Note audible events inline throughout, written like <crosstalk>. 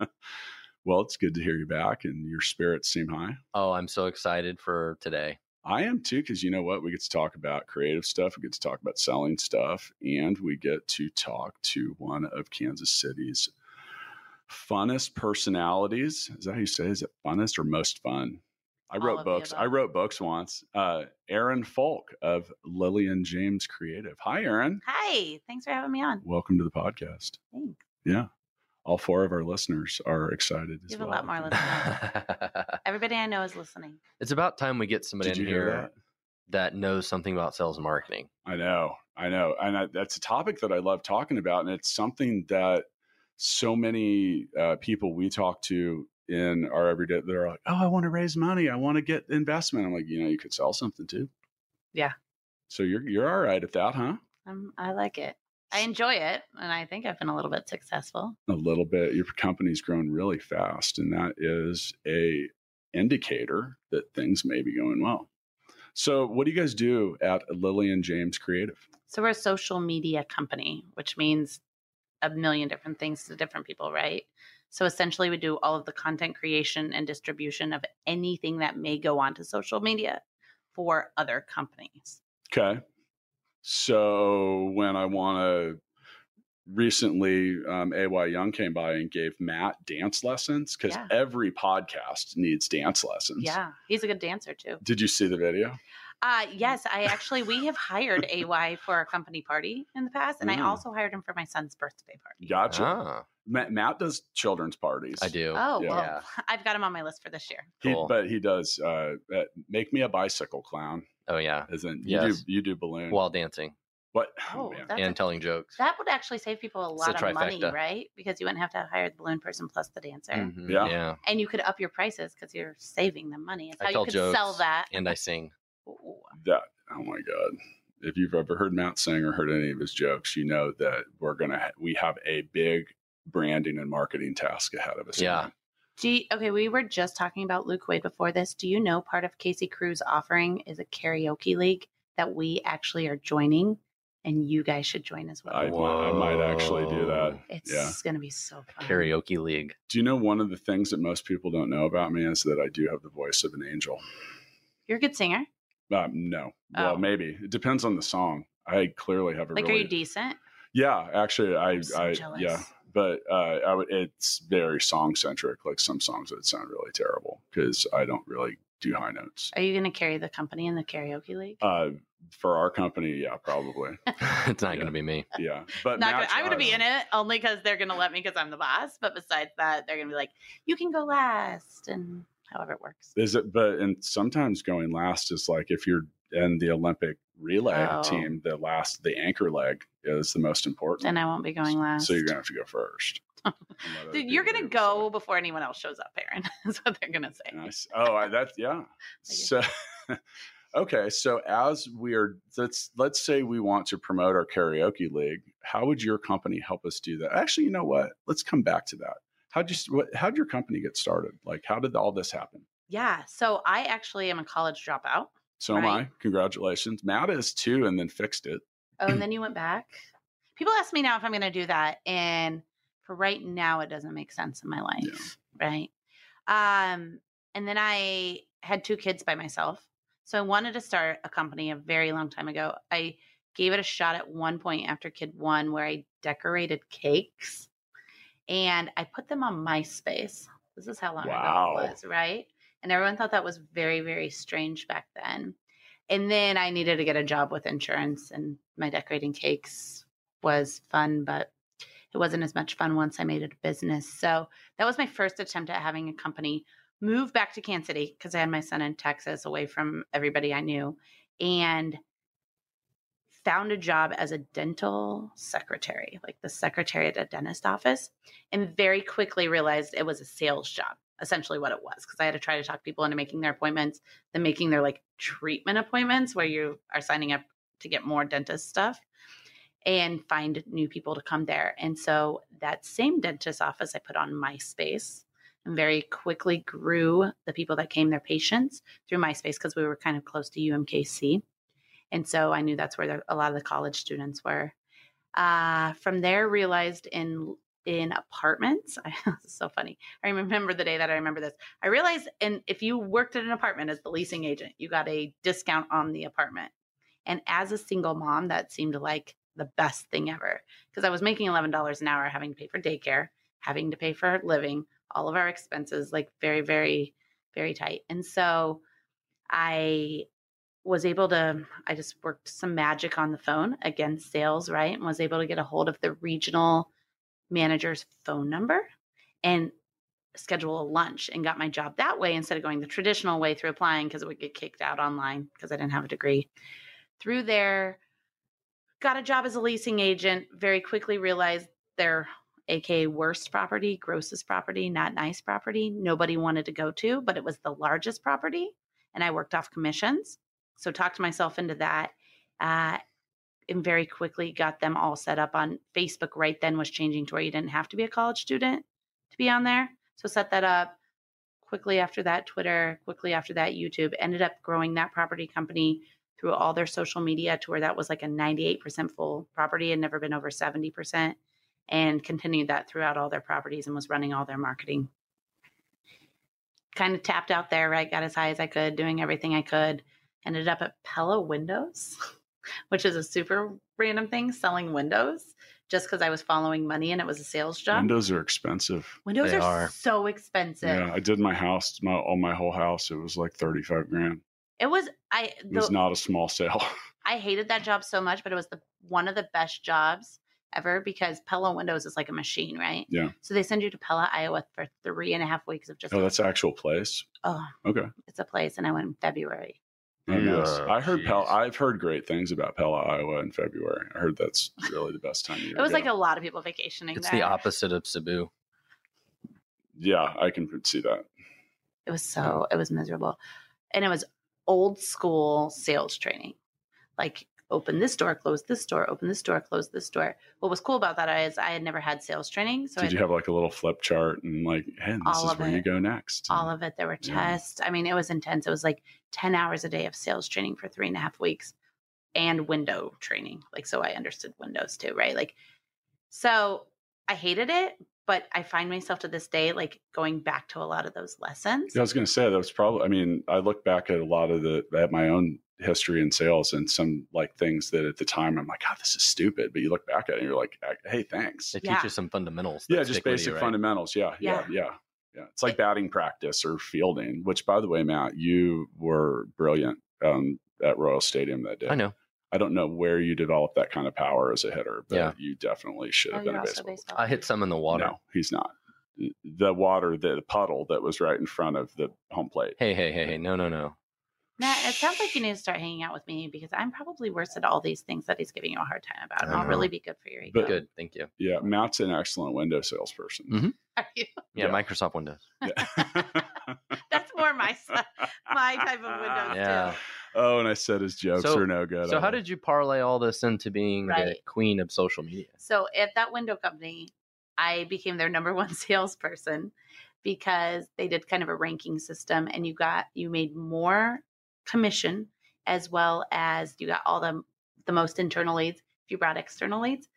<laughs> well, it's good to hear you back and your spirits seem high. Oh, I'm so excited for today. I am too, because you know what? We get to talk about creative stuff, we get to talk about selling stuff, and we get to talk to one of Kansas City's funnest personalities. Is that how you say? It? Is it funnest or most fun? I All wrote books. I wrote books once. Uh, Aaron Falk of Lillian James Creative. Hi, Aaron. Hi, thanks for having me on. Welcome to the podcast. Thanks. Yeah. All four of our listeners are excited You have a lot more <laughs> listeners. Everybody I know is listening. it's about time we get somebody Did in here that? that? knows something about sales and marketing. I know, I know, and I, that's a topic that I love talking about, and it's something that so many uh, people we talk to in our everyday they're like, "Oh, I want to raise money. I want to get investment." I'm like, you know, you could sell something too. Yeah. So you're you're all right at that, huh? Um, I like it. I enjoy it, and I think I've been a little bit successful. A little bit. Your company's grown really fast, and that is a indicator that things may be going well. So, what do you guys do at Lillian James Creative? So we're a social media company, which means a million different things to different people, right? So essentially, we do all of the content creation and distribution of anything that may go onto social media for other companies. Okay. So when I want to, recently, um, AY Young came by and gave Matt dance lessons because Yeah. every podcast needs dance lessons. Yeah, he's a good dancer too. Did you see the video? Uh, yes, I actually we have hired AY for our company party in the past, and I Mm. also hired him for my son's birthday party. Gotcha. Ah, Matt, Matt does children's parties. I do. Oh Yeah. well, Yeah. <laughs> I've got him on my list for this year. He, Cool. but he does uh, uh, make me a bicycle clown. Oh yeah. Isn't you Yes. do you do balloon? While dancing what? Oh, man. and a- telling jokes. That would actually save people a It's a lot of money, right? Because you wouldn't have to hire the balloon person plus the dancer, Mhm, Yeah. Yeah. and you could up your prices because you're saving them money. It's I how tell you could jokes sell that. and I sing. Ooh. that oh my god if you've ever heard matt sing or heard any of his jokes you know that we're gonna ha- we have a big branding and marketing task ahead of us Yeah. Do you, okay, we were just talking about Luke Wade before this. Do you know part of KC Crew's offering is a karaoke league that we actually are joining, and you guys should join as well. I, might, I might actually do that it's yeah. going to be so fun. Karaoke league. do you know one of the things that most people don't know about me is that i do have the voice of an angel You're a good singer. um, no well Oh. maybe it depends on the song i clearly have a Like, really are you decent? yeah actually i I'm so i jealous. yeah but uh, I would, it's very song centric. Like some songs that sound really terrible because I don't really do high notes. Are you going to carry the company in the karaoke league? Uh, for our company, yeah, probably. <laughs> <laughs> it's not Yeah. going to be me. Yeah, but Not gonna, I'm going to be in it only because they're going to let me because I'm the boss. But besides that, they're going to be like, you can go last, and however it works. Is it? But and sometimes going last is like if you're in the Olympic relay Oh. team, the last, the anchor leg is the most important. And I won't be going last. So you're gonna have to go first. <laughs> And let other Dude, you're gonna do the go before anyone else shows up, Aaron. <laughs> That's what they're gonna say. same. Nice. Oh, I, that's yeah. <laughs> So. Okay, so as we are, let's let's say we want to promote our karaoke league. How would your company help us do that? Actually, you know what? Let's come back to that. How'd you what, how'd your company get started? Like, how did all this happen? Yeah. So I actually am a college dropout. So am I. Congratulations. Matt is too, and then fixed it. Oh, and then <clears throat> you went back. People ask me now if I'm going to do that, and for right now, it doesn't make sense in my life, right? Um, and then I had two kids by myself, so I wanted to start a company a very long time ago. I gave it a shot at one point after kid one, where I decorated cakes, and I put them on MySpace. This is how long Wow. ago it was, right? And everyone thought that was very, very strange back then. And then I needed to get a job with insurance, and my decorating cakes was fun, but it wasn't as much fun once I made it a business. So that was my first attempt at having a company. Move back to Kansas City because I had my son in Texas away from everybody I knew. And found a job as a dental secretary, like the secretary at a dentist office, and very quickly realized it was a sales job, essentially what it was, because I had to try to talk people into making their appointments, then making their like treatment appointments where you are signing up to get more dentist stuff and find new people to come there. And so that same dentist office I put on MySpace and very quickly grew the people that came, their patients, through MySpace because we were kind of close to UMKC. And so I knew that's where the, a lot of the college students were. Uh, from there, realized in in apartments. <laughs> this is so funny. I remember the day that I remember this. I realized, and if you worked at an apartment as the leasing agent, you got a discount on the apartment. And as a single mom, that seemed like the best thing ever because I was making $11 an hour, having to pay for daycare, having to pay for living, all of our expenses, like very, very, very tight. And so I was able to, I just worked some magic on the phone against sales, right? And was able to get a hold of the regional manager's phone number and schedule a lunch and got my job that way instead of going the traditional way through applying because it would get kicked out online because I didn't have a degree. Through there, got a job as a leasing agent, very quickly realized their aka worst property, grossest property, not nice property, nobody wanted to go to, but it was the largest property. And I worked off commissions. So talked myself into that. Uh, and very quickly got them all set up on Facebook right then was changing to where you didn't have to be a college student to be on there. So set that up quickly after that, Twitter, quickly after that, YouTube, ended up growing that property company through all their social media to where that was like a 98% full property and never been over 70% and continued that throughout all their properties and was running all their marketing. Kind of tapped out there, right? Got as high as I could, doing everything I could. Ended up at Pella Windows, <laughs> which is a super random thing, selling windows just because I was following money and it was a sales job. Windows are expensive. Windows are, are. so expensive. Yeah, I did my house, my on my whole house. It was like thirty five grand. It was I It was not a small sale. <laughs> I hated that job so much, but it was the one of the best jobs ever because Pella Windows is like a machine, right? Yeah. So they send you to Pella, Iowa for three and a half weeks of just oh, that's actual place. oh, Okay. it's a place, and I went in February. Oh, yes. Oh, I heard Pella. I've heard great things about Pella, Iowa in February. I heard that's really the best time of year. It was to like a lot of people vacationing It's there. the opposite of Cebu. yeah, I can see that. It was so it was miserable, and it was old school sales training, like open this door, close this door, open this door, close this door. What was cool about that is I had never had sales training, so Did you have like a little flip chart and like, hey, this is where you go next? all of it. There were Yeah. tests. I mean, it was intense. It was like 10 hours a day of sales training for three and a half weeks and window training. Like, so I understood windows too, right? Like, so I hated it, but I find myself to this day, like going back to a lot of those lessons. Yeah, I was going to say that was probably. I mean, I look back at a lot of the at my own history in sales and some like things that at the time I'm like, God, this is stupid. But you look back at it and you're like, Hey, thanks. They Yeah. teach you some fundamentals. Yeah, just basic you, right? fundamentals. Yeah, yeah, Yeah. yeah, yeah. It's like batting practice or fielding. Which, by the way, Matt, you were brilliant um, at Royal Stadium that day. I know. I don't know where you developed that kind of power as a hitter, but Yeah. you definitely should Oh, have been a baseball. baseball. I hit some in the water. No, he's not. The water, the puddle that was right in front of the home plate. Hey, hey, hey, hey. No, no, no. Matt, it sounds like you need to start hanging out with me because I'm probably worse at all these things that he's giving you a hard time about. And I I'll really be good for your ego. But- Good. Thank you. Yeah, Matt's an excellent window salesperson. Mhm. Are you? Yeah, Yeah. Microsoft Windows. Yeah. <laughs> That's more my my type of windows <laughs> Yeah. too. Oh, and I said his jokes So- are no good. So, how I- did you parlay all this into being the queen of social media? So at that window company, I became their number <laughs> one salesperson because they did kind of a ranking system and you got you made more commission as well as you got all the the most internal leads if you brought external leads.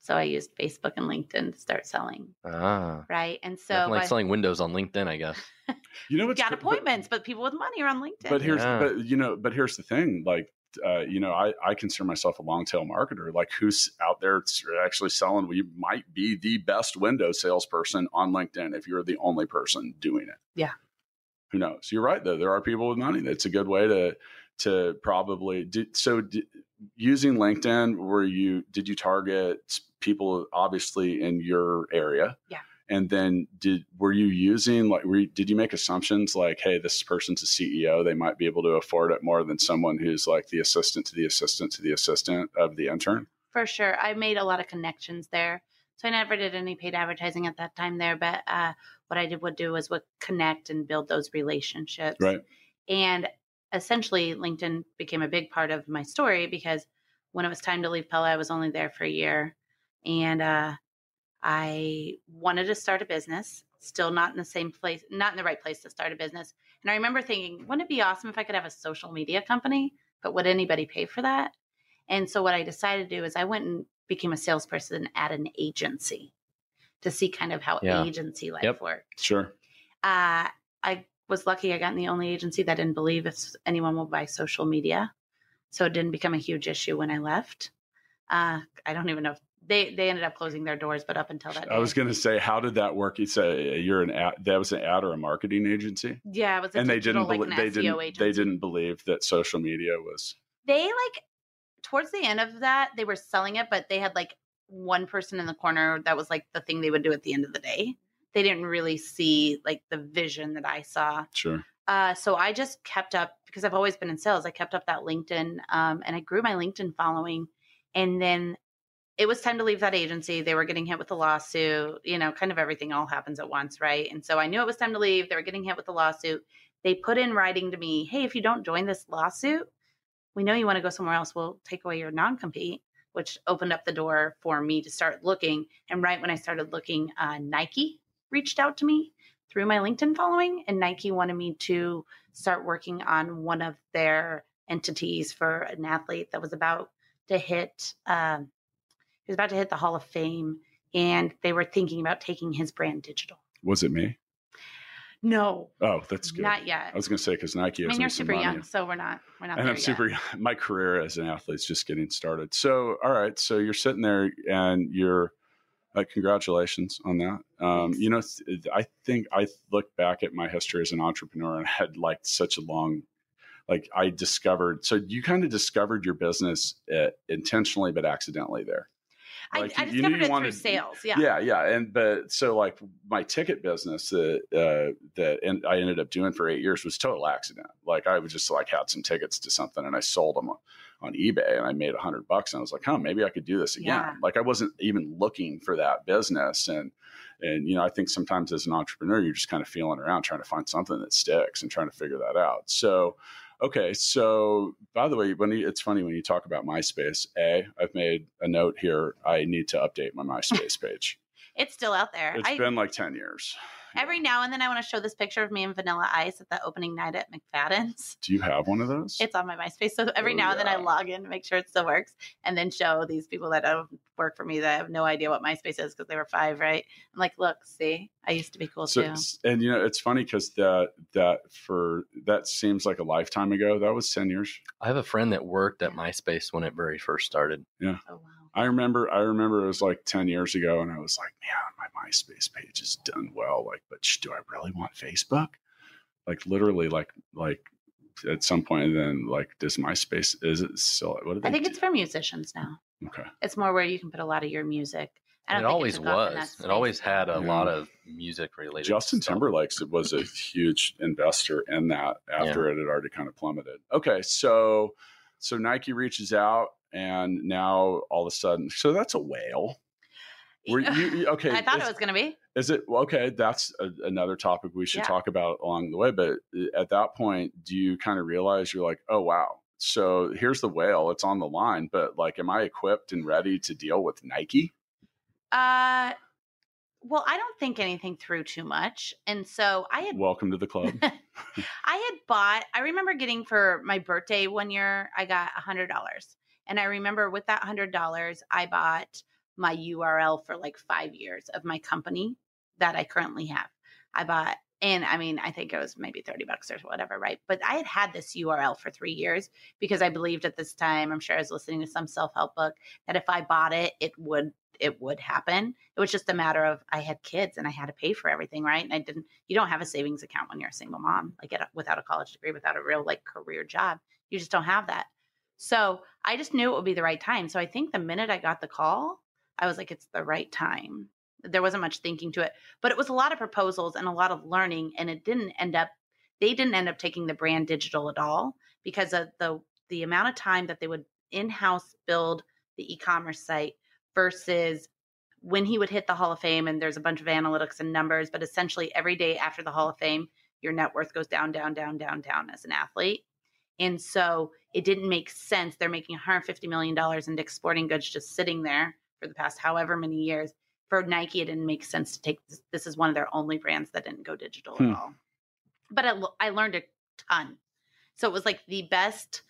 So I used Facebook and LinkedIn to start selling, Ah. right? And so Nothing like by- selling Windows on LinkedIn, I guess. <laughs> you know you what's got cr- but- appointments, but, people with money are on LinkedIn. But here's, Yeah. but you know, but here's the thing. Like, uh, you know, I, I consider myself a long tail marketer. Like, who's out there actually selling? We might be the best window salesperson on LinkedIn if you're the only person doing it. Yeah. Who knows? You're right though. There are people with money. That's a good way to to probably do. So, d using LinkedIn, were you did you target people obviously in your area? Yeah. And then did were you using like were you, did you make assumptions like, hey, this person's a CEO, they might be able to afford it more than someone who's like the assistant to the assistant to the assistant of the intern? For sure. I made a lot of connections there. So I never did any paid advertising at that time there, but uh, what I did would do was would connect and build those relationships. Right. And essentially, LinkedIn became a big part of my story because when it was time to leave Pella, I was only there for a year, and uh, I wanted to start a business. Still not in the same place, not in the right place to start a business. And I remember thinking, wouldn't it be awesome if I could have a social media company? But would anybody pay for that? And so what I decided to do is I went and became a salesperson at an agency to see kind of how Yeah. agency life Yep. worked. Sure. Uh, I was lucky I got in the only agency that didn't believe if anyone would buy social media. So it didn't become a huge issue when I left. Uh, I don't even know if they, they ended up closing their doors, but up until that day. I was going to say, how did that work? You say you're an ad, that was an ad or a marketing agency, yeah, it was a and they didn't like belie- they SEO didn't agency. they didn't believe that social media was they like towards the end of that they were selling it but they had like one person in the corner that was like the thing they would do at the end of the day they didn't really see like the vision that i saw sure. uh, so i just kept up because i've always been in sales i kept up that linkedin um, and i grew my linkedin following and then it was time to leave that agency they were getting hit with a lawsuit you know kind of everything all happens at once right and so i knew it was time to leave they were getting hit with a lawsuit they put in writing to me hey if you don't join this lawsuit we know you want to go somewhere else. We'll take away your non compete, which opened up the door for me to start looking. And right when I started looking, uh, Nike reached out to me through my LinkedIn following, and Nike wanted me to start working on one of their entities for an athlete that was about to hit. Um, he was about to hit the Hall of Fame, and they were thinking about taking his brand digital. Was it me? No, Oh, that's good. not yet. I was going to say because Nike I mean, you're super young, so we're not. We're not. and I'm super. <laughs> My career as an athlete is just getting started. So, all right. So you're sitting there, and you're. Uh, congratulations on that. Um, you know, I think I look back at my history as an entrepreneur and I had like such a long, like I discovered. So you kind of discovered your business uh, intentionally, but accidentally there. I, like, I you- you knew discovered you it wanted- through sales. Yeah. yeah yeah and but so like my ticket business that uh that and i ended up doing for eight years was total accident like i was just like had some tickets to something and i sold them on, on ebay and i made a hundred bucks and i was like huh maybe i could do this again Yeah. like i wasn't even looking for that business and and you know i think sometimes as an entrepreneur you're just kind of feeling around trying to find something that sticks and trying to figure that out so Okay, so by the way, when you, it's funny when you talk about MySpace. A, I've made a note here. I need to update my <laughs> MySpace page. It's still out there. It's I, been like ten years. every now and then I want to show this picture of me and Vanilla Ice at the opening night at McFadden's. Do you have one of those? It's on my MySpace. So every Oh, now and then I log in to make sure it still works and then show these people that don't work for me that I have no idea what MySpace is because they were five, right? I'm like, look, see, I used to be cool so, too. and you know, it's funny because that that for that seems like a lifetime ago. That was ten years. I have a friend that worked at MySpace when it very first started. Oh, wow. I remember. I remember it was like ten years ago, and I was like, man, my MySpace page is done well. Like, but sh- do I really want Facebook? Like, literally, like, like at some point, then like, does MySpace is it still? What do they I think do? it's for musicians now. okay. It's more where you can put a lot of your music. And it always took off in that was. It always had a Yeah. lot of music related. Justin stuff. Timberlake was a huge investor in that after it had already kind of plummeted. Okay, so so Nike reaches out, and now all of a sudden, so that's a whale. <laughs> Were you, okay? I thought it was going to be. is it well, okay? That's a, another topic we should Yeah. talk about along the way. But uh, at that point, do you kind of realize you're like, oh wow, so here's the whale, it's on the line, but like, am I equipped and ready to deal with Nike? Uh, well, I don't think anything through too much. And so I had Welcome to the club. <laughs> I had bought, I remember getting for my birthday one year, I got a hundred dollars. And I remember with that hundred dollars, I bought my URL for like five years of my company that I currently have. I bought, and I mean, I think it was maybe 30 bucks or whatever, right? But I had had this URL for three years because I believed at this time, I'm sure I was listening to some self help book, that if I bought it, it would. It would happen. It was just a matter of I had kids and I had to pay for everything, right? And I didn't you don't have a savings account when you're a single mom, like at without a college degree, without a real like career job. You just don't have that. So I just knew it would be the right time. So I think the minute I got the call, I was like, it's the right time There wasn't much thinking to it, but it was a lot of proposals and a lot of learning. And it didn't end up, they didn't end up taking the brand digital at all because of the, the amount of time that they would in house build the e commerce site versus when he would hit the Hall of Fame and there's a bunch of analytics and numbers, but essentially every day after the Hall of Fame, your net worth goes down, down, down, down, down as an athlete. And so it didn't make sense. They're making $150 million in Dick's Sporting Goods just sitting there for the past however many years. For Nike, it didn't make sense to take this. This is one of their only brands that didn't go digital Hmm. at all. But I, I learned a ton. So it was like the best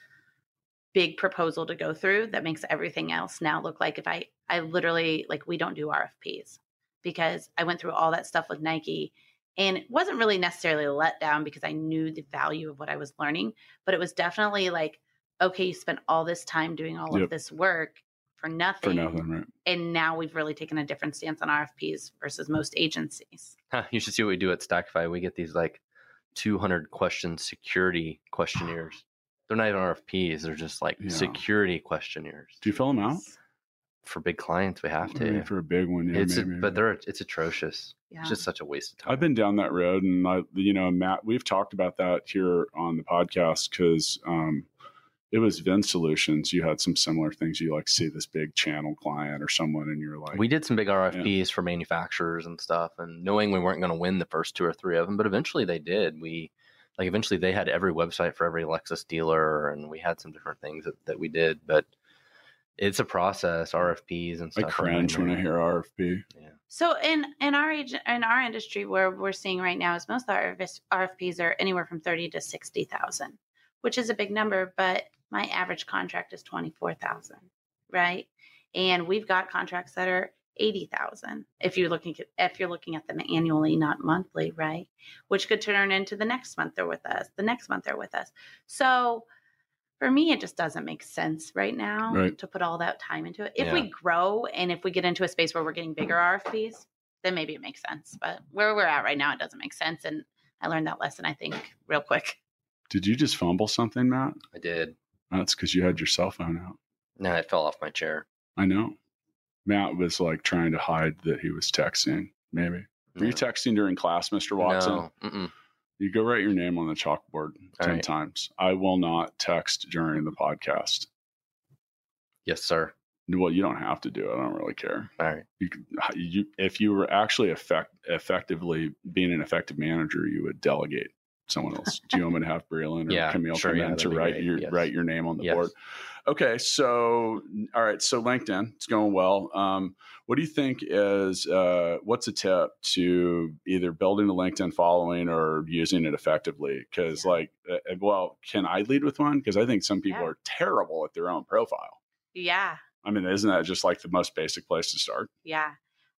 big proposal to go through that makes everything else now look like if I I literally like we don't do RFPs because I went through all that stuff with Nike and it wasn't really necessarily let down because I knew the value of what I was learning, but it was definitely like okay, you spent all this time doing all Yep. of this work for nothing, For nothing, right? and now we've really taken a different stance on RFPs versus most agencies. Huh, you should see what we do at Stackify. We get these like 200 question security questionnaires. They're not even RFPs. They're just like Yeah. security questionnaires. Do you fill them out? For big clients, we have I to. mean, for a big one, yeah, it's a- maybe. but they're it's atrocious. Yeah. It's just such a waste of time. I've been down that road, and I, you know, Matt, we've talked about that here on the podcast because um, it was VinSolutions. You had some similar things. You like see this big channel client or someone, and you're like, we did some big RFPs for manufacturers and stuff, and knowing we weren't going to win the first two or three of them, but eventually they did. We like eventually they had every website for every Lexus dealer, and we had some different things that, that we did, but it's a process, RFPs and I cringe when I hear RFP. Yeah. So in in our age, in our industry, where we're seeing right now is most of our RFPs are anywhere from thirty to sixty thousand, which is a big number. But my average contract is twenty four thousand, right? And we've got contracts that are eighty thousand if you're looking at if you're looking at them annually, not monthly, right? Which could turn into the next month they're with us, the next month they're with us. So for me, it just doesn't make sense right now Right. to put all that time into it. If Yeah. we grow and if we get into a space where we're getting bigger RFPs, then maybe it makes sense. But where we're at right now, it doesn't make sense. And I learned that lesson, I think, real quick. Did you just fumble something, Matt? I did. That's because you had your cell phone out. No, it fell off my chair. I know. Matt was like trying to hide that he was texting. Maybe were you texting during class, Mister Watson? No. You go write your name on the chalkboard All 10 right. times. I will not text during the podcast. Yes, sir. Well, you don't have to do it. I don't really care. All right. You, you if you were actually effect, effectively being an effective manager, you would delegate someone else. do you want me to have Breland or Yeah, Camille sure, come yeah, in to write great. your Yes. write your name on the Yes. board? Okay, so all right, so LinkedIn, it's going well. Um, what do you think is uh, what's a tip to either building a LinkedIn following or using it effectively? Because Yeah. like, uh, well, can I lead with one? Because I think some people Yeah. are terrible at their own profile. Yeah. I mean, isn't that just like the most basic place to start? Yeah.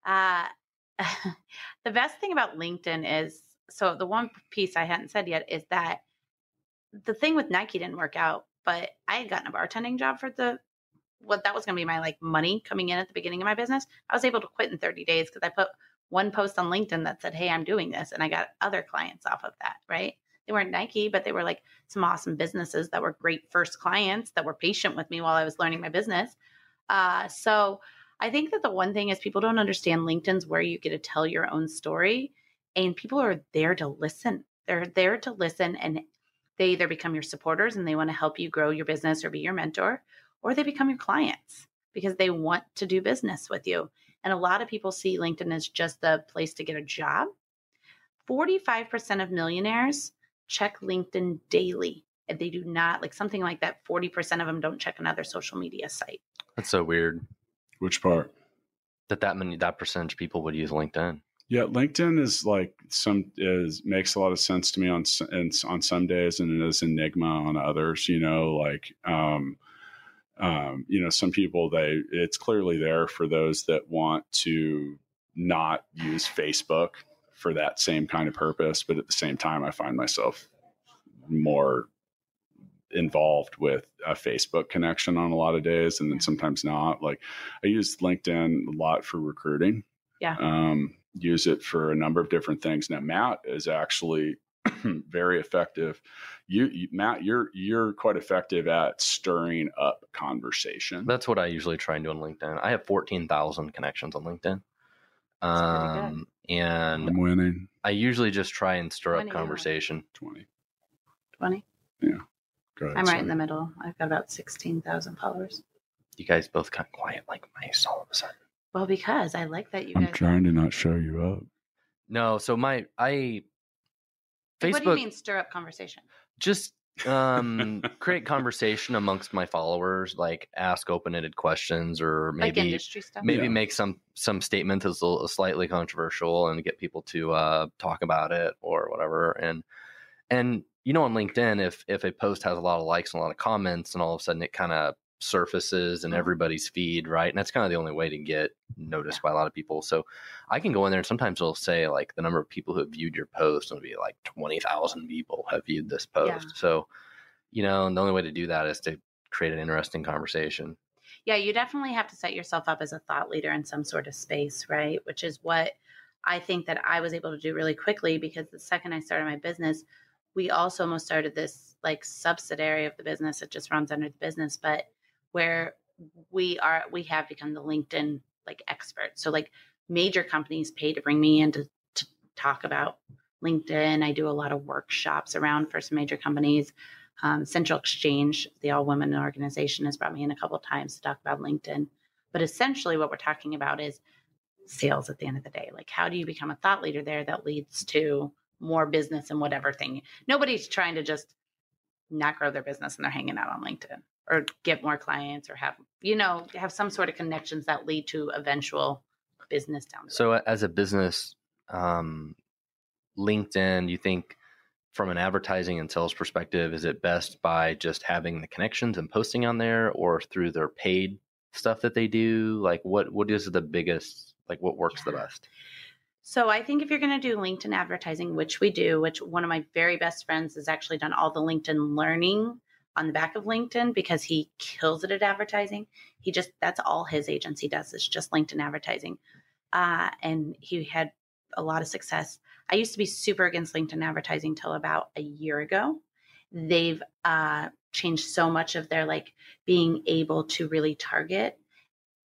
Uh, <laughs> the best thing about LinkedIn is so the one piece I hadn't said yet is that the thing with Nike didn't work out, but I had gotten a bartending job for the what that was going to be my like money coming in at the beginning of my business. I was able to quit in 30 days because I put one post on LinkedIn that said, "Hey, I'm doing this," and I got other clients off of that. Right? They weren't Nike, but they were like some awesome businesses that were great first clients that were patient with me while I was learning my business. Uh, so I think that the one thing is people don't understand LinkedIn's where you get to tell your own story, and people are there to listen. They're there to listen, and they either become your supporters and they want to help you grow your business or be your mentor, or they become your clients because they want to do business with you. And a lot of people see LinkedIn as just the place to get a job. 45% of millionaires check LinkedIn daily. And they do not, like something like that, 40% of them don't check another social media site. That's so weird Which part? that that many that percentage of people would use LinkedIn. Yeah, LinkedIn is like some is makes a lot of sense to me on and on some days, and it is enigma on others. You know, like um, um, you know, some people they it's clearly there for those that want to not use Facebook for that same kind of purpose, but at the same time, I find myself more involved with a Facebook connection on a lot of days, and then sometimes not. Like I use LinkedIn a lot for recruiting. Yeah. Um, use it for a number of different things. Now, Matt is actually <clears throat> very effective. You, you, Matt, you're you're quite effective at stirring up conversation. That's what I usually try and do on LinkedIn. I have fourteen thousand connections on LinkedIn. That's pretty good. Um, and I'm winning I usually just try and stir How up many do you have? conversation. 20. 20. Go ahead. I'm right in the middle. I've got about 16,000 followers. You guys both got quiet like mice all of a sudden. Well, because I like that you I'm guys. trying to not show you up. No, so my I Facebook what do you mean stir up conversation? just um create conversation amongst my followers, like ask open-ended questions or like maybe industry stuff? maybe Yeah. make some some statement that's a little slightly controversial and get people to uh, talk about it or whatever and and you know on linkedin if if a post has a lot of likes and a lot of comments and all of a sudden it kind of surfaces in Mhm. everybody's feed right and that's kind of the only way to get noticed by a lot of people so i can go in there and sometimes it'll say like the number of people who have viewed your post and it'll be like 20000 people have viewed this post Yeah. so you know and the only way to do that is to create an interesting conversation Yeah, you definitely have to set yourself up as a thought leader in some sort of space, right? Which is what I think that I was able to do really quickly because the second I started my business, we also almost started this like subsidiary of the business. It just runs under the business, but where we are, we have become the LinkedIn like expert. So like major companies pay to bring me in to, to talk about LinkedIn. I do a lot of workshops around for some major companies. Um, Central Exchange, the all women organization, has brought me in a couple times to talk about LinkedIn. But essentially, what we're talking about is sales at the end of the day. Like, how do you become a thought leader there that leads to more business and whatever thing? Nobody's trying to just not grow their business and they're hanging out on LinkedIn or get more clients or have, you know, have some sort of connections that lead to eventual business down the road. So, as a business, um, LinkedIn, you think from an advertising and sales perspective, is it best by just having the connections and posting on there, or through their paid stuff that they do? Like, what what is the biggest? Like, what works the best? So I think if you're going to do LinkedIn advertising, which we do, which one of my very best friends has actually done all the LinkedIn learning on the back of LinkedIn because he kills it at advertising. He just that's all his agency does is just LinkedIn advertising, uh, and he had a lot of success. I used to be super against LinkedIn advertising till about a year ago. They've uh, changed so much of their like being able to really target.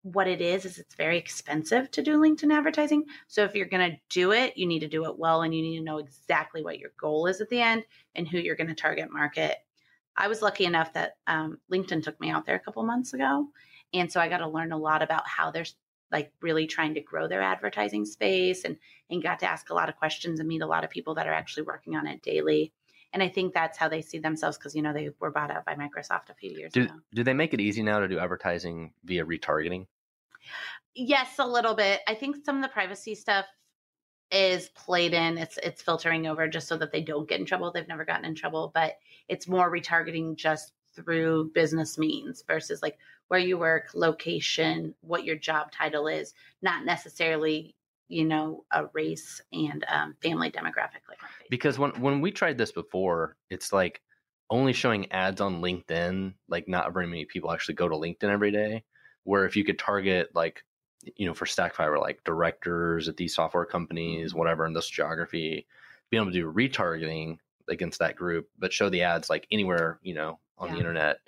What it is is it's very expensive to do LinkedIn advertising. So if you're going to do it, you need to do it well and you need to know exactly what your goal is at the end and who you're going to target market. I was lucky enough that um, LinkedIn took me out there a couple months ago. And so I got to learn a lot about how they're like really trying to grow their advertising space and, and got to ask a lot of questions and meet a lot of people that are actually working on it daily. And I think that's how they see themselves because, you know, they were bought out by Microsoft a few years Do ago. do they make it easy now to do advertising via retargeting? Yes, a little bit. I think some of the privacy stuff is played in. It's it's filtering over just so that they don't get in trouble. They've never gotten in trouble, but it's more retargeting just through business means versus like where you work, location, what your job title is, not necessarily you know a race and um, family demographic like. Because when when we tried this before, it's like only showing ads on LinkedIn. Like, not very many people actually go to LinkedIn every day. Where if you could target like you know, for Stackify, like directors at these software companies, mm-hmm. whatever in this geography, being able to do retargeting against that group, but show the ads like anywhere, you know, on the internet.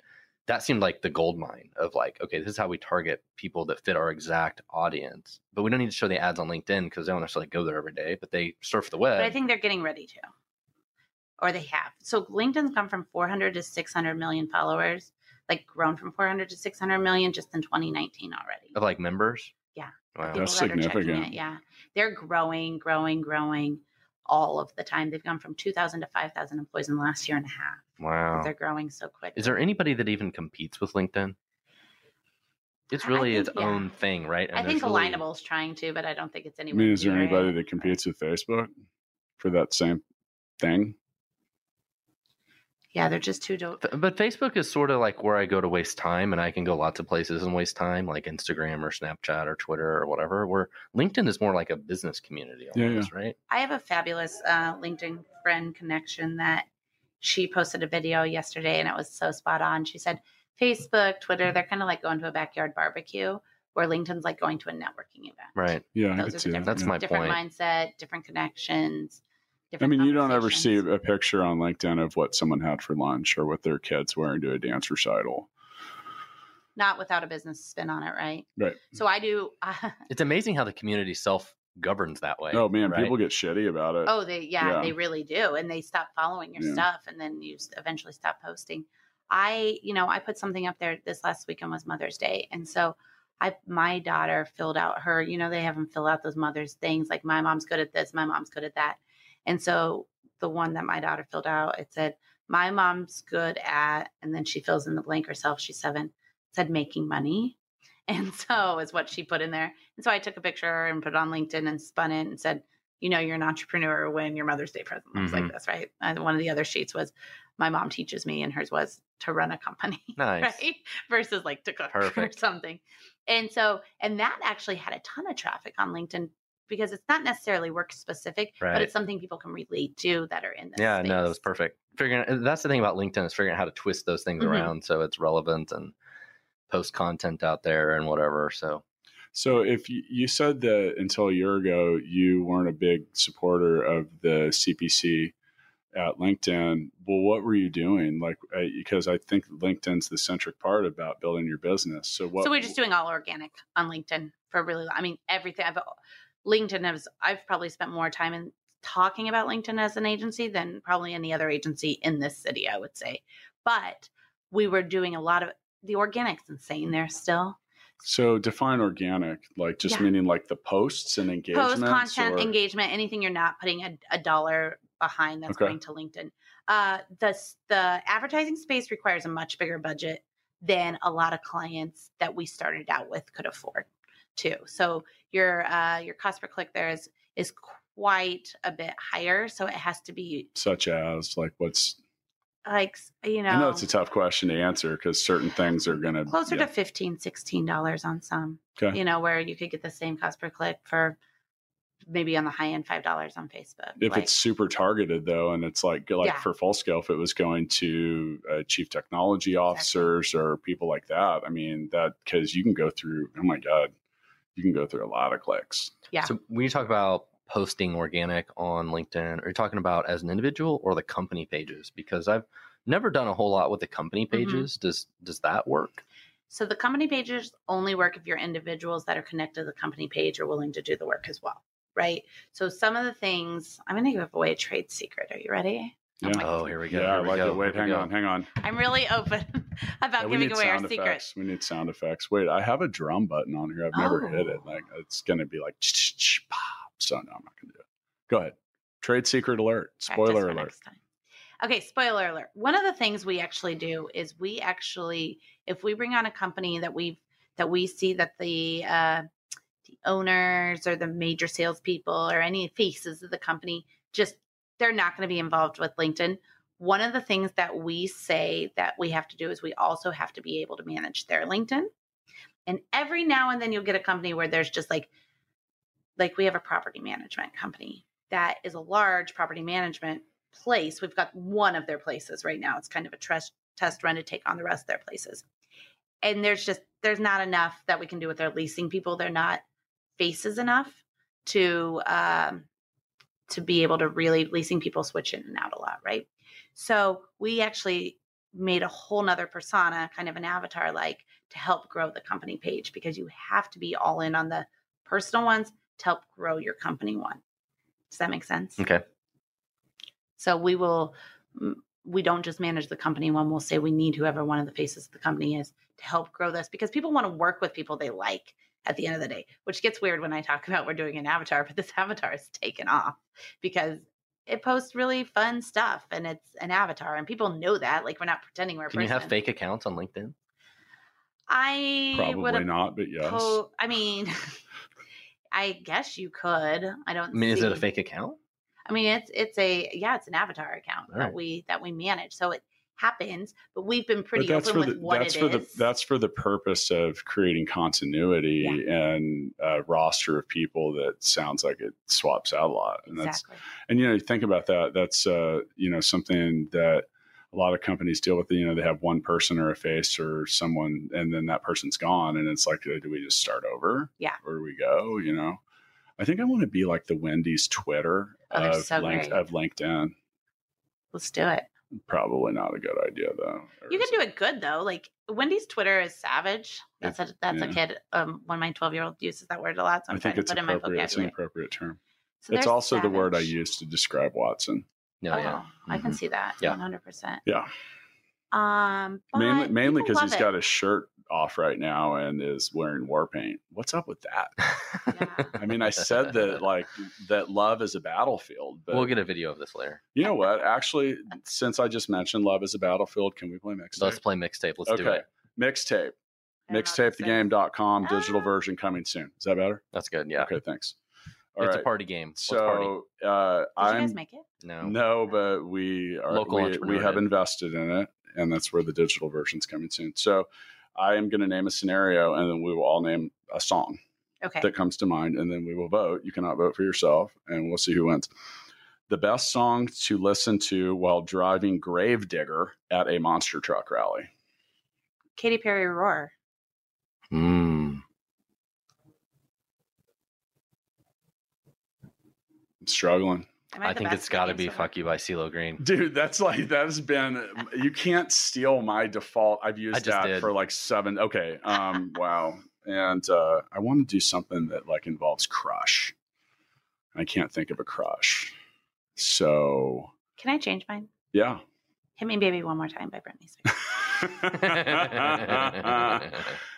That seemed like the gold mine of like, okay, this is how we target people that fit our exact audience. But we don't need to show the ads on LinkedIn because they don't necessarily go there every day, but they surf the web. But I think they're getting ready to, or they have. So LinkedIn's come from 400 to 600 million followers, like grown from 400 to 600 million just in 2019 already. of like members. Yeah. Wow. People That's that significant. It, yeah, they're growing, growing, growing all of the time. They've gone from 2,000 to 5,000 employees in the last year and a half. Wow. They're growing so quick. Is there anybody that even competes with LinkedIn? It's really think- its yeah. own thing, right? I think there's really- Alignable's trying to, but I don't think it's I mean, is there anybody it. that competes with Facebook for that same thing? Yeah, they're just too dope. But Facebook is sort of like where I go to waste time, and I can go lots of places and waste time, like Instagram or Snapchat or Twitter or whatever. Where LinkedIn is more like a business community, Yeah, almost, right? I have a fabulous uh, LinkedIn friend connection that she posted a video yesterday and it was so spot on. She said, Facebook, Twitter, they're kind of like going to a backyard barbecue, where LinkedIn's like going to a networking event. Right. Yeah, Those are the that. different, That's yeah. my different point. mindset, different connections. I mean, you don't ever see a picture on LinkedIn of what someone had for lunch or what their kids wearing to a dance recital. not without a business spin on it, right? Right. So I do. Uh, <laughs> it's amazing how the community self governs that way. Oh man, right? people get shitty about it. Oh, they yeah, Yeah. they really do, and they stop following your Yeah. stuff, and then you eventually stop posting. I, you know, I put something up there this last weekend was Mother's Day, and so I, my daughter filled out her, you know, they have them fill out those mother's things like my mom's good at this, my mom's good at that, and so the one that my daughter filled out, it said my mom's good at, and then she fills in the blank herself. She's seven. Said making money. <laughs> And so is what she put in there. And so I took a picture and put it on LinkedIn and spun it and said, you know, you're an entrepreneur when your Mother's Day present looks like mm-hmm. this, right? And one of the other sheets was my mom teaches me, and hers was to run a company, <laughs> Nice. right? Versus like to cook <laughs> or something. And so, and that actually had a ton of traffic on LinkedIn because it's not necessarily work specific, but it's something people can relate to that are in this. Yeah, no, that was perfect. Figuring uh, that's the thing about LinkedIn is figuring out how to twist those things Mhm. around so it's relevant and post content out there and whatever. So So if you, you said that until a year ago you weren't a big supporter of the CPC at LinkedIn, well, what were you doing? Like, uh, because I think LinkedIn's the centric part about building your business. So what? so we're just doing all organic on LinkedIn for really. I mean, everything. I've LinkedIn has. I've probably spent more time in talking about LinkedIn as an agency than probably any other agency in this city. I would say, but we were doing a lot of the organics insane there still. So define organic, like just Yeah. meaning like the posts and engagements. Post content or- engagement, anything you're not putting a, a dollar behind that's Okay. going to LinkedIn. Uh, the the advertising space requires a much bigger budget than a lot of clients that we started out with could afford, too. So your uh, your cost per click there is is quite a bit higher. So it has to be such as like what's like you know, I know it's a tough question to answer because certain things are going to closer to 15 16 dollars on some Okay. you know where you could get the same cost per click for maybe on the high end five dollars on facebook if Like, it's super targeted though and it's like like Yeah. for full scale if it was going to uh, chief technology officers or people like that i mean that because you can go through oh my god you can go through a lot of clicks Yeah. So when you talk about posting organic on LinkedIn, are you talking about as an individual or the company pages? Because I've never done a whole lot with the company Mm-hmm. pages. Does does that work? so the company pages only work if your individuals that are connected to the company page are willing to do the work as well right so some of the things i'm going to give away a trade secret are you ready Yeah. Oh, here we go. yeah i here we like go, it wait hang on hang on. I'm really open <laughs> about Yeah, giving away our sound secret we need sound effects. Wait i have a drum button on here. I've never hit it. Oh. like it's going to be like pop. So no i'm not going to do it. Go ahead. Trade secret alert. Spoiler alert. Next time. Okay, spoiler alert. One of the things we actually do is we actually, if we bring on a company that we've that we see that the uh, the owners or the major salespeople or any faces of the company just they're not going to be involved with LinkedIn. One of the things that we say that we have to do is we also have to be able to manage their LinkedIn. And every now and then you'll get a company where there's just like like we have a property management company that is a large property management place. We've got one of their places right now. It's kind of a trust test run to take on the rest of their places. And there's just there's not enough that we can do with their leasing people. They're not faces enough to um, to be able to really leasing people switch in and out a lot, right? So we actually made a whole nother persona, kind of an avatar like, to help grow the company page because you have to be all in on the personal ones to help grow your company one. Does that make sense? Okay. So we will, mm, we don't just manage the company one. We'll say we need whoever one of the faces of the company is to help grow this because people want to work with people they like at the end of the day, which gets weird when I talk <laughs> about we're doing an avatar, but this <laughs> avatar is taken off because it posts really fun stuff and it's an avatar and people know that. Like we're not pretending we're a Can you have fake accounts on LinkedIn? I probably have not but yes po- I mean, <laughs> I guess you could. I don't I mean, is it a fake account? I mean, it's it's a yeah, it's an avatar account All that we that we manage. So it happens, but we've been pretty but that's open for with the what that's it for is. the that's for the purpose of creating continuity and a roster of people that sounds like it swaps out a lot and that's and you know you think about that that's uh you know something that a lot of companies deal with you know they have one person or a face or someone and then that person's gone and it's like do we just start over Yeah. where do we go you know i think i want to be like the wendy's twitter Oh, of, so link, of linkedin Let's do it. Probably not a good idea though. Or You can do it good though. Like Wendy's Twitter is savage. That's a that's yeah. a kid. Um, one of my twelve year old uses that word a lot, so I'm I think trying it's to put it in my appropriate. It's an appropriate term. So it's they're also the word I use to describe Watson. No, Oh, yeah. I can Mhm. see that. Yeah. one hundred percent. Yeah, Um, mainly but mainly because love he's it. got his shirt off right now and is wearing war paint. What's up with that? Yeah. I mean, I said that like that love is a battlefield, but we'll get a video of this later. you know what? Actually, since I just mentioned love is a battlefield, can we play mixtape? Let's play mixtape. Let's do it. mixtape. I don't know what. Mixtapethegame.com, digital Ah. version coming soon. Is that better? That's good. Yeah. Okay, thanks. All it's right. a party game. Let's party. So uh, Did you guys I'm make it? No. no, but we are Local we, we have did. invested in it, and that's where the digital version's coming soon. So I am going to name a scenario, and then we will all name a song Okay. that comes to mind, and then we will vote. You cannot vote for yourself, and we'll see who wins. The best song to listen to while driving Gravedigger at a monster truck rally. Katy Perry Roar. Mm. I'm struggling. Am I, I think it's got to be so "Fuck You" by CeeLo Green. Dude, that's like that has been you can't steal my default. I've used that did. for like seven. Okay. Um <laughs> wow. And uh I want to do something that like involves crush. I can't think of a crush. So Can I change mine? yeah. Hit Me Baby One More Time by Britney Spears. <laughs>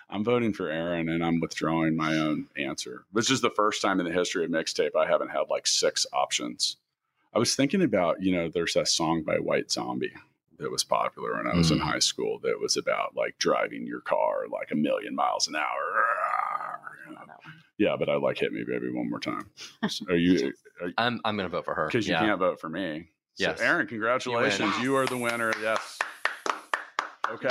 I'm voting for Aaron and I'm withdrawing my own answer. This is the first time in the history of mixtape I haven't had like six options. I was thinking about, you know, there's that song by White Zombie that was popular when I was in Mm. high school that was about like driving your car like a million miles an hour. I know. Yeah, but I like Hit Me Baby one more time. Are you, I'm I'm gonna vote for her. because you yeah. can't vote for me. Yes. So Aaron, congratulations. win. You, are the winner. Yes. Okay.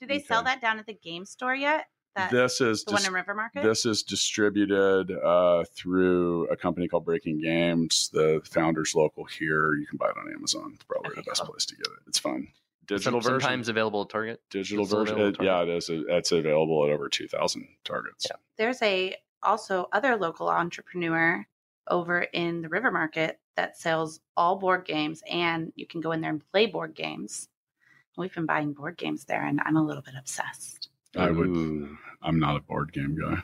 Do they sell that down at the game store yet? That this is the one in River Market? This is distributed uh, through a company called Breaking Games. The founders local here. You can buy it on Amazon. It's probably Okay, the best cool. place to get it. It's fun. Some- Digital version. sometimes available at Target. digital it's version. available at yeah, it is. It's available at over two thousand targets. Yeah. There's a also other local entrepreneur over in the River Market that sells all board games and you can go in there and play board games. We've been buying board games there and I'm a little bit obsessed. I would. Ooh. I'm not a board game guy.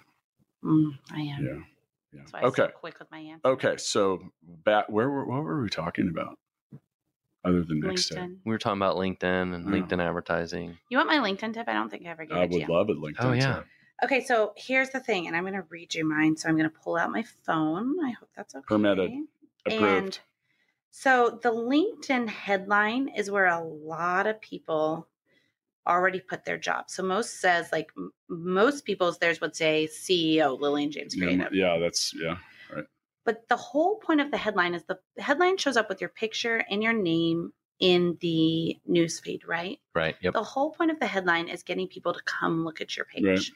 Mm, I am. Yeah. Yeah. That's why I'm so Okay. quick with my answer. Okay. So back where were what were we talking about? Other than mixtape, LinkedIn. We were talking about LinkedIn and Yeah. LinkedIn advertising. You want my LinkedIn tip? I don't think I ever gave I it to would love it. LinkedIn. Oh, yeah. tip. Okay, so here's the thing, and I'm going to read you mine. So I'm going to pull out my phone. I hope that's okay. Permitted. Approved. And so the LinkedIn headline is where a lot of people already put their job. So most says like m- most people's theirs would say CEO Lillian James yeah, Creative. yeah, that's yeah. Right. But the whole point of the headline is the headline shows up with your picture and your name in the newsfeed, right? Right. Yep. The whole point of the headline is getting people to come look at your page. Right.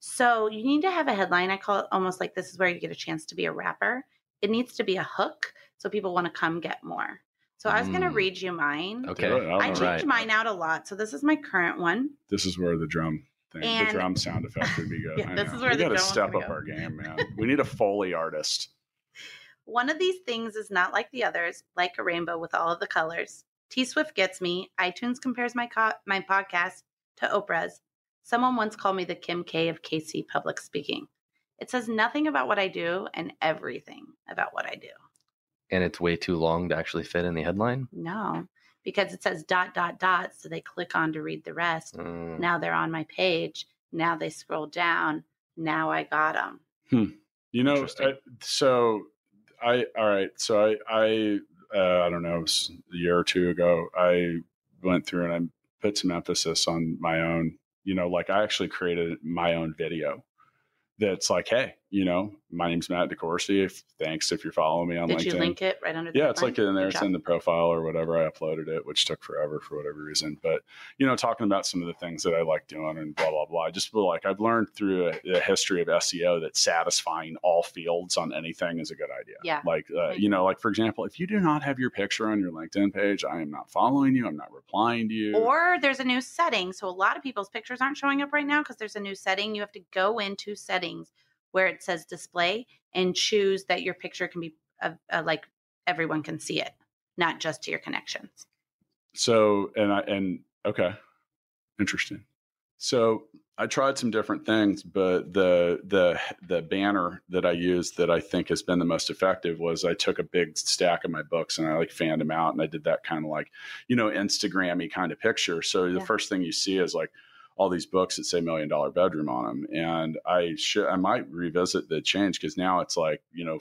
So you need to have a headline. I call it almost like this is where you get a chance to be a rapper. It needs to be a hook so people want to come get more. So I was going to Mm. read you mine. Okay. Do it. I don't changed know. Alright. mine out a lot. So this is my current one. This is where the drum thing, the drum sound effect would be <laughs> good. Yeah, this is where we the gotta step up go. our game, man. We need a foley artist. One of these things is not like the others, like a rainbow with all of the colors. T Swift gets me. iTunes compares my co- my podcast to Oprah's. Someone once called me the Kim K of KC public speaking. It says nothing about what I do and everything about what I do. And it's way too long to actually fit in the headline. No, because it says dot dot dot, so they click on to read the rest. Mm. Now they're on my page. Now they scroll down. Now I got them. You know, I, so I all right. So I I uh, I don't know, it was a year or two ago, I went through and I put some emphasis on my own. You know, like I actually created my own video. That's like, hey, you know, my name's Matt DeCoursey. If thanks if you're following me on Did LinkedIn. you link it right under the yeah, it's like in there. Good It's job. in the profile or whatever. I uploaded it, which took forever for whatever reason. But you know, talking about some of the things that I like doing and blah blah blah. I just feel like I've learned through a, a history of SEO that satisfying all fields on anything is a good idea. Yeah. Like uh, you know, like for example, if you do not have your picture on your LinkedIn page, I am not following you. I'm not replying to you. Or there's a new setting. So a lot of people's pictures aren't showing up right now because there's a new setting. You have to go into settings where it says display and choose that your picture can be uh, uh, like everyone can see it, not just to your connections. So and I and okay, interesting. So I tried some different things, but the the the banner that I used that I think has been the most effective was I took a big stack of my books and I like fanned them out and I did that kind of like you know Instagrammy kind of picture. So the Yeah. first thing you see is like all these books that say million dollar bedroom on them, and I should I might revisit the change because now it's like you know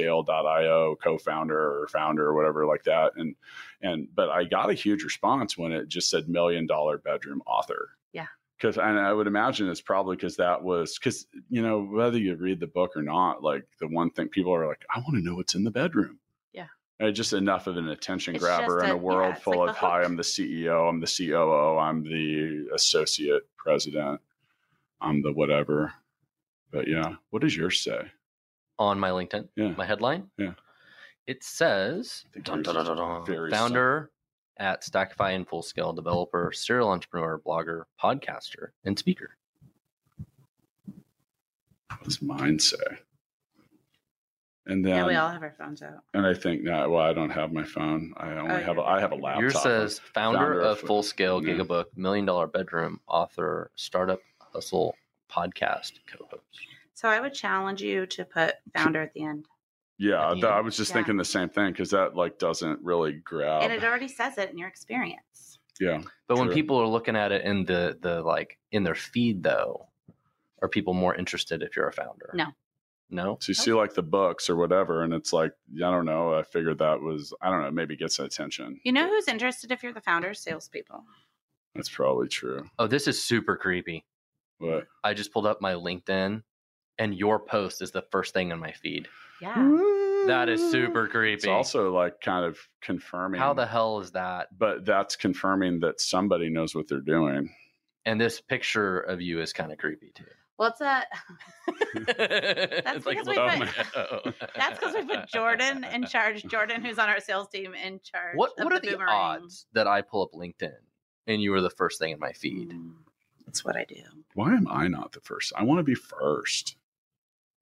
fullscale.io co-founder or founder or whatever like that, and and but I got a huge response when it just said million dollar bedroom author Yeah. because and I would imagine it's probably because that was because you know whether you read the book or not, like the one thing people are like, I want to know what's in the bedroom. Yeah. And just enough of an attention It's grabber in a- a world yeah, full like of hi. I'm the CEO, I'm the COO, I'm the associate president, I'm the whatever. But yeah, what does yours say? on my LinkedIn. Yeah. My headline. Yeah. It says dun, dun, dun, is dun, dun, very founder at Stackify and Full Scale developer, serial entrepreneur, blogger, podcaster, and speaker. What does mine say? And then yeah, we all have our phones out. and I think now, well, I don't have my phone. I only Oh, have a, you're I have a right. laptop. Yours says founder, founder of of- Full Scale yeah. Gigabook, Million Dollar Bedroom, author, startup hustle, podcast co-host. So I would challenge you to put founder at the end. Yeah, the th- I was just Yeah. thinking the same thing because that like doesn't really grab. and it already says it in your experience. yeah, But when people are looking at it in the the like in their feed though, are people more interested if you're a founder? No. No? so you see like the books or whatever, and it's like I don't know. I figured that was I don't know. Maybe gets attention. You know who's interested if you're the founder? Salespeople. That's probably true. Oh, this is super creepy. But I just pulled up my LinkedIn and your post is the first thing in my feed. Yeah. That is super creepy. It's also like kind of confirming How the hell is that? But that's confirming that somebody knows what they're doing. And this picture of you is kind of creepy too. Well, that? a <laughs> <laughs> That's because we put- that's because we put Jordan in <laughs> charge. Jordan, who's on our sales team, in charge. What of what are the, the boomerang. odds that I pull up LinkedIn and you were the first thing in my feed? Mm, That's what I do. Why am I not the first? I want to be first.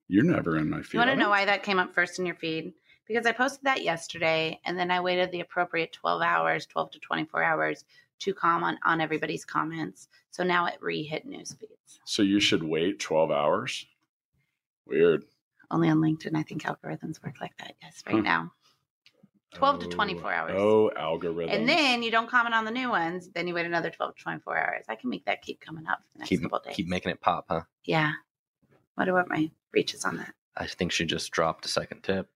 You're never in my feed. You want to know why that came up first in your feed? Because I posted that yesterday, and then I waited the appropriate 12 hours, 12 to 24 hours to comment on everybody's comments. So now it re-hit news feeds. So you should wait 12 hours. Weird. Only on LinkedIn, I think algorithms work like that. Yes, right Huh. now. 12 to 24 hours. Oh, algorithms. And then you don't comment on the new ones. Then you wait another 12 to 24 hours. I can make that keep coming up for the next Keep couple days. keep making it pop, huh? Yeah. Wonder what my reach is on that. I think she just dropped a second tip.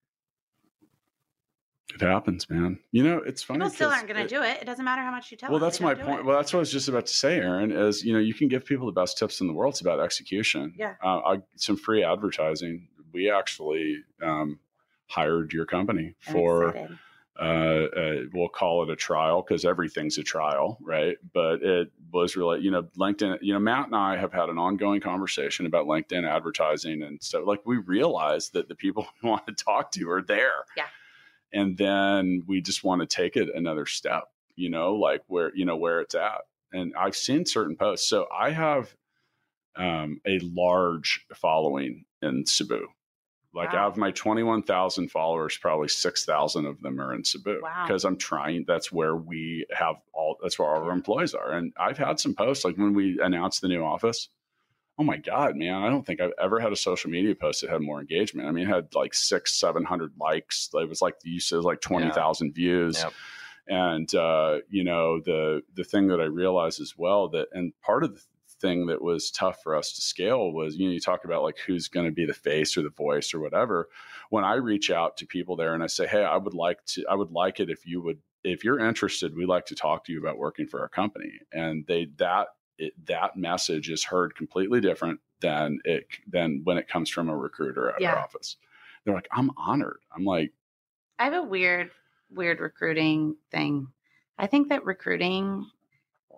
It happens, man. You know, it's funny. People still aren't going to do it. It doesn't matter how much you tell Well, them. that's my point. Well, that's what I was just about to say, Aaron. Is you know you can give people the best tips in the world. It's about execution. Yeah. Uh, I, some free advertising. We actually um, hired your company I'm for. excited. uh, uh, we'll call it a trial because everything's a trial, right? But it was really, you know, LinkedIn, you know, Matt and I have had an ongoing conversation about LinkedIn advertising and stuff. Like we realized that the people <laughs> we want to talk to are there. Yeah. And then we just want to take it another step, you know, like where, you know, where it's at. And I've seen certain posts. So I have um, a large following in Cebu. Like Wow. out of my 21,000 followers, probably 6,000 of them are in Cebu Wow. because I'm trying. That's where we have all, that's where our employees are. And I've had some posts like when we announced the new office. Oh my God, man. I don't think I've ever had a social media post that had more engagement. I mean, it had like six, 700 likes. It was like, you said, like 20,000 views Yep. and uh, you know the the thing that I realized as well that and part of the thing that was tough for us to scale was you know you talk about like who's going to be the face or the voice or whatever when I reach out to people there and I say hey I would like to I would like it if you would if you're interested we'd like to talk to you about working for our company and they that it, that message is heard completely different than it than when it comes from a recruiter at Yeah. our office they're like I'm honored I'm like I have a weird, weird recruiting thing. I think that recruiting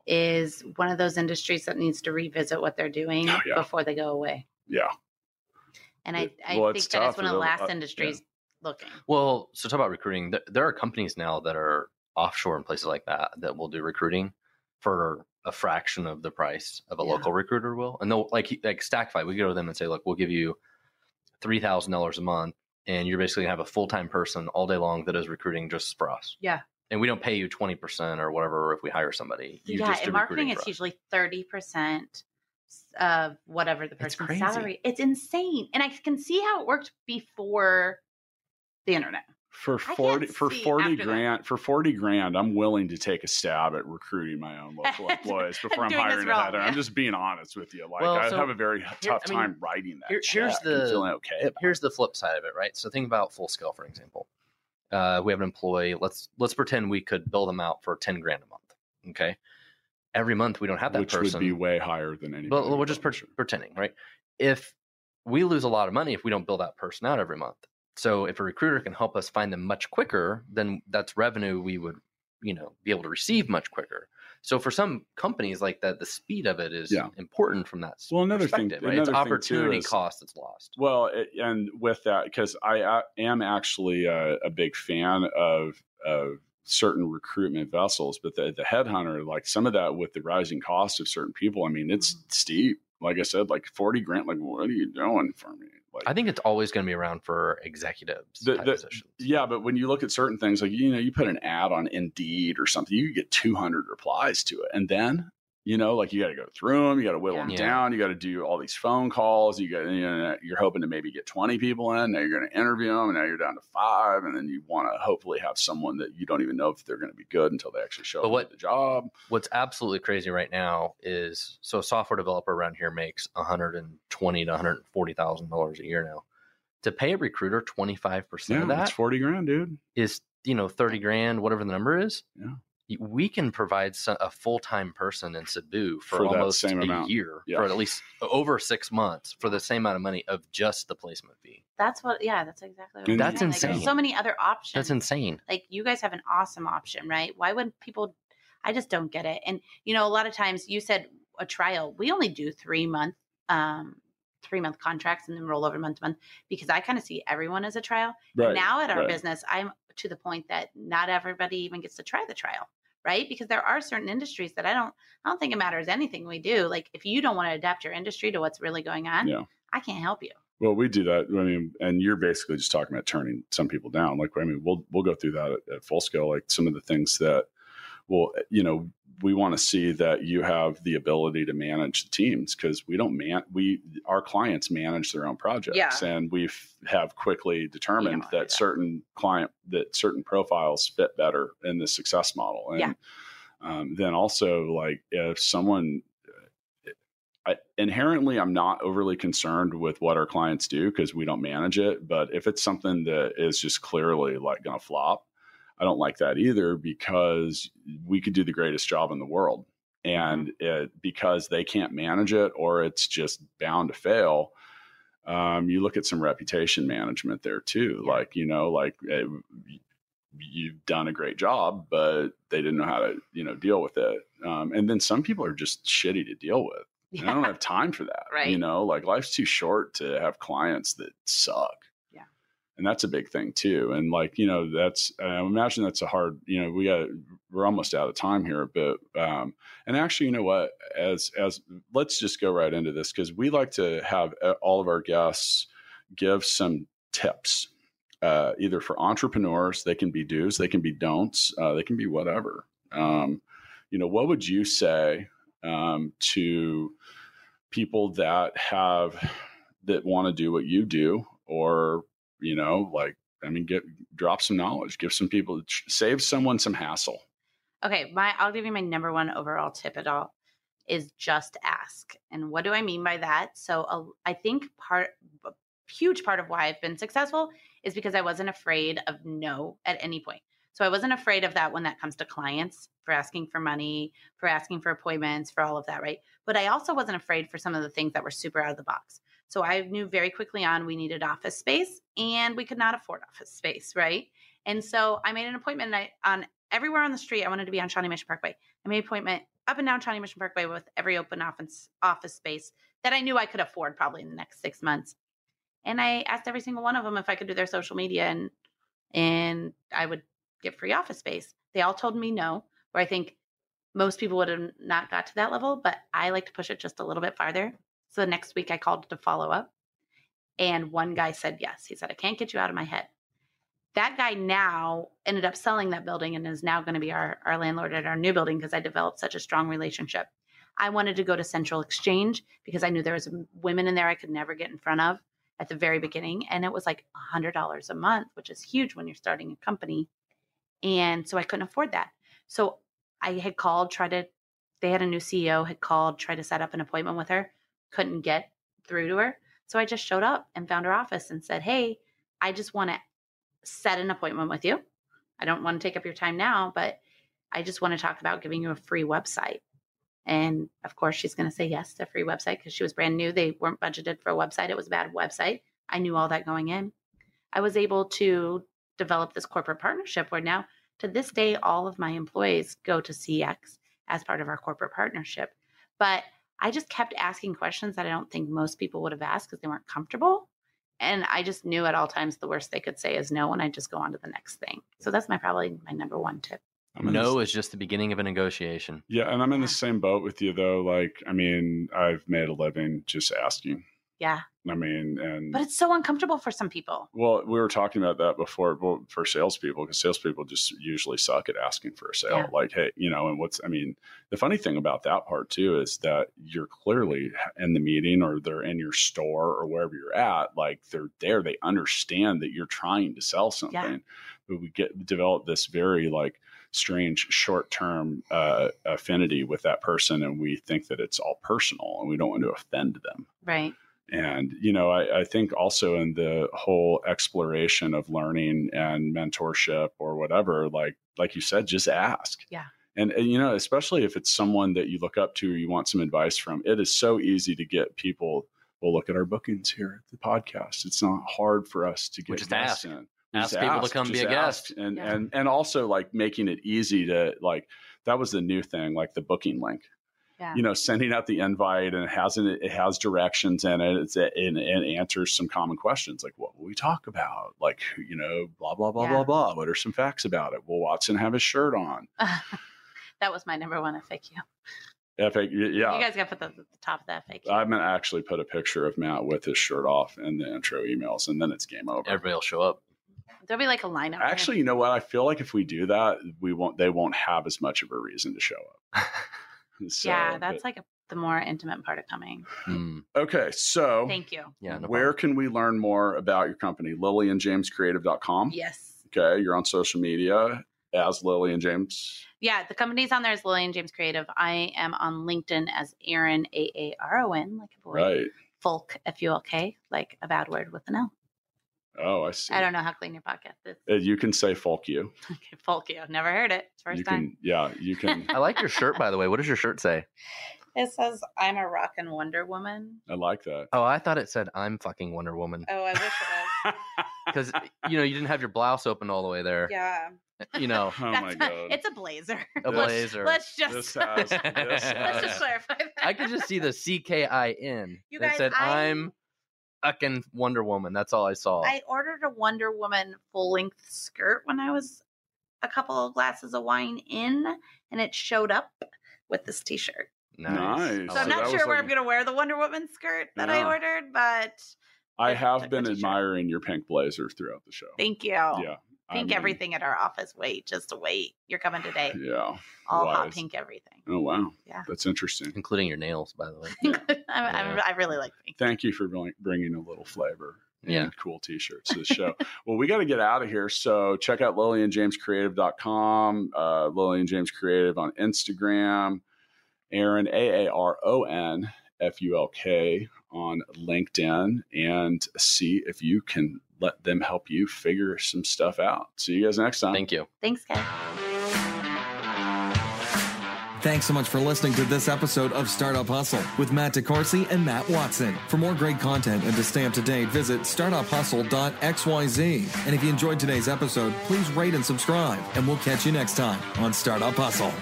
is one of those industries that needs to revisit what they're doing Oh, yeah. before they go away. yeah And I, It- I well, think it's that it's one of the last uh, yeah. industries looking. Well, so talk about recruiting. There, there are companies now that are offshore in places like that that will do recruiting for a fraction of the price of a Yeah. local recruiter will. And they'll like like Stackify, we go to them and say, look, we'll give you three thousand dollars a month, and you're basically gonna have a full time person all day long that is recruiting just for us. Yeah. and we don't pay you 20% or whatever if we hire somebody. You yeah, in marketing, it's us. usually thirty percent of whatever the person's salary. It's insane, and I can see how it worked before the internet. For 40 for 40 after that. grand for 40 grand i'm willing to take a stab at recruiting my own local <laughs> employees before i'm hiring a header yeah. i'm just being honest with you like Well, i so have a very tough I mean, time writing that here- here's check the- feeling okay about Here's the flip side of it, right? So think about full scale, for example. Uh, we have an employee. Let's let's pretend we could bill them out for 10 grand a month. Okay. Every month we don't have that which person. would be way higher than any but we're just per- pretending, right? If we lose a lot of money if we don't bill that person out every month. So if a recruiter can help us find them much quicker, then that's revenue we would, you know, be able to receive much quicker. So for some companies like that, the speed of it is Yeah. important from that Well, another thing- right? It's another thing, opportunity is- cost that's lost. Well, it, and with that, because I am actually a, a big fan of of certain recruitment vessels, but the the headhunter, like some of that with the rising cost of certain people, I mean, it's Mm-hmm. steep. Like I said, like forty grand. Like, what are you doing for me? Like, I think it's always going to be around for executives The- the- yeah, but when you look at certain things, like you know, you put an ad on Indeed or something, you get two hundred replies to it, and then you know, like you got to go through them, you got to whittle them Yeah. down, you got to do all these phone calls. You got, you know, you're hoping to maybe get twenty people in. Now you're going to interview them, and now you're down to five, and then you want to hopefully have someone that you don't even know if they're going to be good until they actually show But up what- the job. What's absolutely crazy right now is so a software developer around here makes 120 to 140 thousand dollars a year now. To pay a recruiter 25 percent Yeah, of that forty grand, dude. is you know 30 grand whatever the number is Yeah. We can provide a full-time person in cebu for, For almost same a amount. year Yeah. for at least over six months for the same amount of money of just the placement fee That's what. Yeah, that's exactly. What I'm That's saying. Like, insane. there's so many other options. that's insane like you guys have an awesome option, right? Why wouldn't people? I just don't get it. And you know, a lot of times you said a trial. We only do three month, um, three month contracts and then roll over month to month because I kind of see everyone as a trial. Right. Now at our right. business, I'm to the point that not everybody even gets to try the trial, right? Because there are certain industries that I don't, I don't think it matters anything we do. Like if you don't want to adapt your industry to what's really going on, Yeah. I can't help you. Well, we do that. I mean, and you're basically just talking about turning some people down. Like, I mean, we'll we'll go through that at, at full scale. Like some of the things that, well, eh, you know, we want to see that you have the ability to manage the teams because we don't man we our clients manage their own projects, Yeah. and we have quickly determined that, that. certain client that certain profiles fit better in the success model. And Yeah. um, then also like if someone I, inherently, I'm not overly concerned with what our clients do because we don't manage it. But if it's something that is just clearly like going to flop, I don't like that either because we could do the greatest job in the world. And it, because they can't manage it or it's just bound to fail, um, you look at some reputation management there too. Like, you know, like eh, you've done a great job, but they didn't know how to, you know, deal with it. Um, and then some people are just shitty to deal with. And I don't have time for that. Right. You know, like life's too short to have clients that suck. And that's a big thing too. And like, you know, that's, I imagine that's a hard, you know, we got, we're almost out of time here, but, um, and actually, you know what, as, as, let's just go right into this because we like to have uh, all of our guests give some tips, uh, either for entrepreneurs, they can be do's, they can be don'ts, uh, they can be whatever. Um, you know, what would you say um, to people that have that want to do what you do, or you know, like I mean, get drop some knowledge, give some people, save someone some hassle. Okay, my I'll give you my number one overall tip at all is just ask. And what do I mean by that? So uh, I think part a huge part of why I've been successful is because I wasn't afraid of no at any point. So I wasn't afraid of that when that comes to clients for asking for money, for asking for appointments, for all of that, right? But I also wasn't afraid for some of the things that were super out of the box. So I knew very quickly on we needed office space and we could not afford office space, right? And so I made an appointment I, on everywhere on the street. I wanted to be on Shawnee Mission Parkway. I made an appointment up and down Shawnee Mission Parkway with every open office office space that I knew I could afford probably in the next six months. And I asked every single one of them if I could do their social media and and I would get free office space. They all told me no, where I think most people would have not got to that level, but I like to push it just a little bit farther. So the next week I called to follow up. And one guy said yes. He said, I can't get you out of my head. that guy now ended up selling that building and is now going to be our, our landlord at our new building because I developed such a strong relationship. I wanted to go to Central Exchange because I knew there was women in there I could never get in front of at the very beginning. And it was like $100 a month, which is huge when you're starting a company. And so I couldn't afford that. So I had called, tried to, they had a new CEO, had called, tried to set up an appointment with her, couldn't get through to her. So I just showed up and found her office and said, Hey, I just want to set an appointment with you. I don't want to take up your time now, but I just want to talk about giving you a free website. And of course, she's going to say yes to a free website because she was brand new. They weren't budgeted for a website, it was a bad website. I knew all that going in. I was able to develop this corporate partnership where now, to this day, all of my employees go to CX as part of our corporate partnership. But I just kept asking questions that I don't think most people would have asked because they weren't comfortable. And I just knew at all times the worst they could say is no, and I just go on to the next thing. So that's my probably my number one tip. No is just the beginning of a negotiation. Yeah, and I'm in the same boat with you though. Like, I mean, I've made a living just asking. Yeah. I mean, and but it's so uncomfortable for some people. Well, we were talking about that before well, for salespeople because salespeople just usually suck at asking for a sale. Yeah. Like, hey, you know, and what's I mean, the funny thing about that part too is that you're clearly in the meeting or they're in your store or wherever you're at. Like, they're there, they understand that you're trying to sell something. Yeah. But we get develop this very like strange short term uh, affinity with that person, and we think that it's all personal, and we don't want to offend them. Right and you know I, I, think also in the whole exploration of learning and mentorship or whatever like like you said just ask. Yeah. And, and, you know especially if it's someone that you look up to or you want some advice from it is so easy to get people well look at our bookings here at the podcast. It's not hard for us to get just ask. in. Ask people to come be a guest. And yeah. and and also like making it easy to like that was the new thing like the booking link yeah. you know, sending out the invite and it has it has directions in it. It's and, and answers some common questions like what will we talk about? Like you know, blah blah blah yeah. blah blah. What are some facts about it? Will Watson have his shirt on? <laughs> that was my number one FAQ. FAQ, yeah. You guys got to put the, the top of the FAQ. I'm gonna actually put a picture of Matt with his shirt off in the intro emails, and then it's game over. Everybody will show up. There'll be like a lineup. Actually, you know what? I feel like if we do that, we won't. They won't have as much of a reason to show up. <laughs> <laughs> So, yeah, that's but, like a, the more intimate part of coming. Hmm. <laughs> Okay, so thank you. Yeah, no where can we learn more about your company? LillianJamesCreative.com. Yes. Okay, you're on social media as Lillian James. Yeah, the company's on there as Lillian James Creative. I am on LinkedIn as Aaron A A R O N, like a boy. Right. Folk F U L K, like a bad word with an L. Oh, I see. I don't know how clean your podcast is. Uh, you can say folk you. <laughs> Okay, folk you. Never heard it. It's first you time. Can, yeah, you can. I like your shirt, by the way. What does your shirt say? It says, I'm a rockin' Wonder Woman. I like that. Oh, I thought it said, I'm fucking Wonder Woman. Oh, I wish it was. <laughs> Because, you know, you didn't have your blouse open all the way there. Yeah. You know. <laughs> oh, my God. it's a blazer. A blazer. Let's, let's just, has, let's just clarify that. I could just see the C K I N. You guys, said, I... I'm fucking Wonder Woman. That's all I saw. I ordered a Wonder Woman full length skirt when I was a couple of glasses of wine in, and it showed up with this t shirt. Nice. nice. So I'm not sure where like... I'm going to wear the Wonder Woman skirt that yeah. I ordered, but I have been admiring your pink blazer throughout the show. Thank you. Yeah. Pink I mean, everything at our office. Wait, just wait. You're coming today. Yeah. All Wise. hot pink everything. Oh wow. Yeah. That's interesting. Including your nails, by the way. <laughs> Yeah. I'm, yeah. i really like pink. Thank you for bringing a little flavor. Yeah. cool t-shirts to the show. <laughs> well, we got to get out of here. So check out LillianJamesCreative.com, uh, Lillian James Creative on Instagram, Aaron, A-A-R-O-N, F-U-L-K on LinkedIn and see if you can let them help you figure some stuff out. See you guys next time. Thank you. Thanks, guys. Thanks so much for listening to this episode of Startup Hustle with Matt DeCoursey and Matt Watson. For more great content and to stay up to date, visit startuphustle.xyz. And if you enjoyed today's episode, please rate and subscribe, and we'll catch you next time on Startup Hustle.